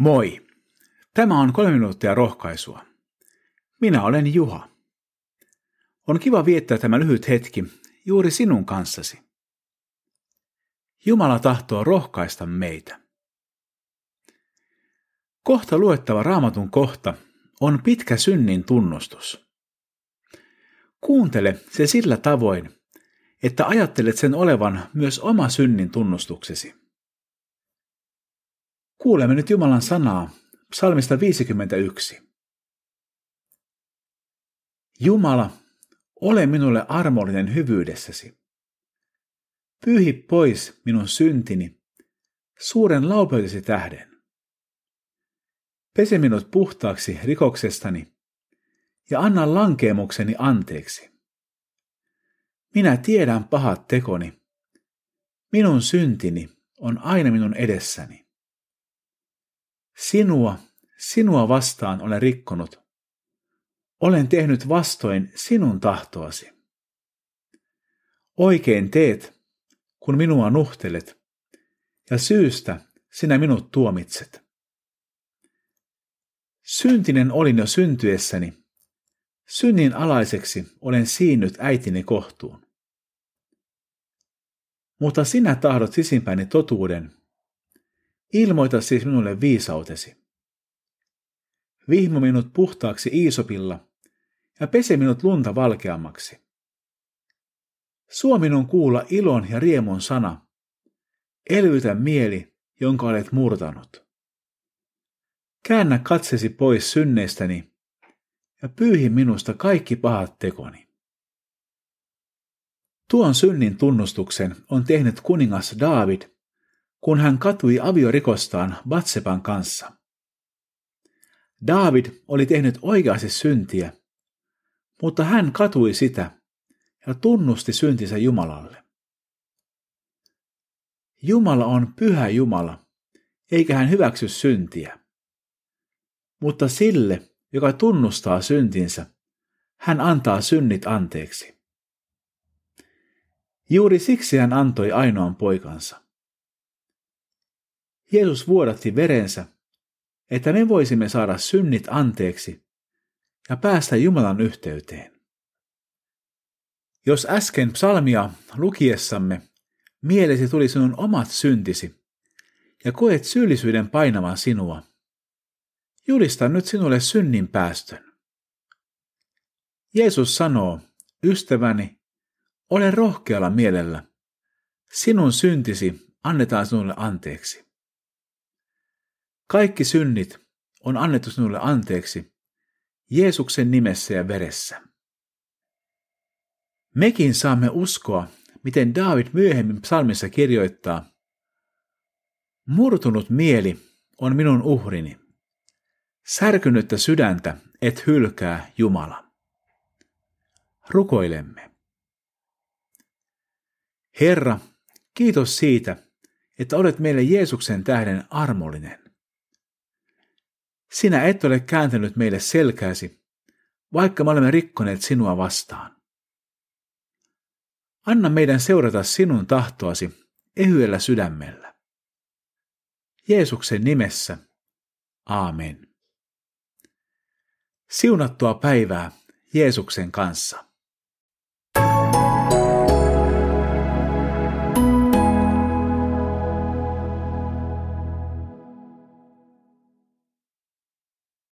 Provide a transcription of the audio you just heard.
Moi! Tämä on kolme minuuttia rohkaisua. Minä olen Juha. On kiva viettää tämä lyhyt hetki juuri sinun kanssasi. Jumala tahtoo rohkaista meitä. Kohta luettava raamatun kohta on pitkä synnin tunnustus. Kuuntele se sillä tavoin, että ajattelet sen olevan myös oma synnin tunnustuksesi. Kuulemme nyt Jumalan sanaa psalmista 51. Jumala, ole minulle armollinen hyvyydessäsi. Pyyhi pois minun syntini suuren laupeutesi tähden. Pese minut puhtaaksi rikoksestani ja anna lankeemukseni anteeksi. Minä tiedän pahat tekoni. Minun syntini on aina minun edessäni. Sinua, sinua vastaan olen rikkonut. Olen tehnyt vastoin sinun tahtoasi. Oikein teet, kun minua nuhtelet, ja syystä sinä minut tuomitset. Syntinen olin jo syntyessäni, synnin alaiseksi olen siinnyt äitini kohtuun. Mutta sinä tahdot sisimpäni totuuden Ilmoita siis minulle viisautesi. Vihmo minut puhtaaksi Iisopilla ja pese minut lunta valkeammaksi. Suo minun kuulla ilon ja riemun sana. Elvytä mieli, jonka olet murtanut. Käännä katsesi pois synneistäni ja pyyhi minusta kaikki pahat tekoni. Tuon synnin tunnustuksen on tehnyt kuningas David kun hän katui aviorikostaan Batsepan kanssa. David oli tehnyt oikeasti syntiä, mutta hän katui sitä ja tunnusti syntinsä Jumalalle. Jumala on pyhä Jumala, eikä hän hyväksy syntiä. Mutta sille, joka tunnustaa syntinsä, hän antaa synnit anteeksi. Juuri siksi hän antoi ainoan poikansa. Jeesus vuodatti verensä, että me voisimme saada synnit anteeksi ja päästä Jumalan yhteyteen. Jos äsken psalmia lukiessamme mielesi tuli sinun omat syntisi ja koet syyllisyyden painavan sinua, julista nyt sinulle synnin päästön. Jeesus sanoo, ystäväni, ole rohkealla mielellä. Sinun syntisi annetaan sinulle anteeksi. Kaikki synnit on annettu sinulle anteeksi Jeesuksen nimessä ja veressä. Mekin saamme uskoa, miten David myöhemmin psalmissa kirjoittaa, Murtunut mieli on minun uhrini. Särkynyttä sydäntä et hylkää Jumala. Rukoilemme. Herra, kiitos siitä, että olet meille Jeesuksen tähden armollinen. Sinä et ole kääntänyt meille selkääsi, vaikka me olemme rikkoneet sinua vastaan. Anna meidän seurata sinun tahtoasi ehyellä sydämellä. Jeesuksen nimessä. Aamen. Siunattua päivää Jeesuksen kanssa.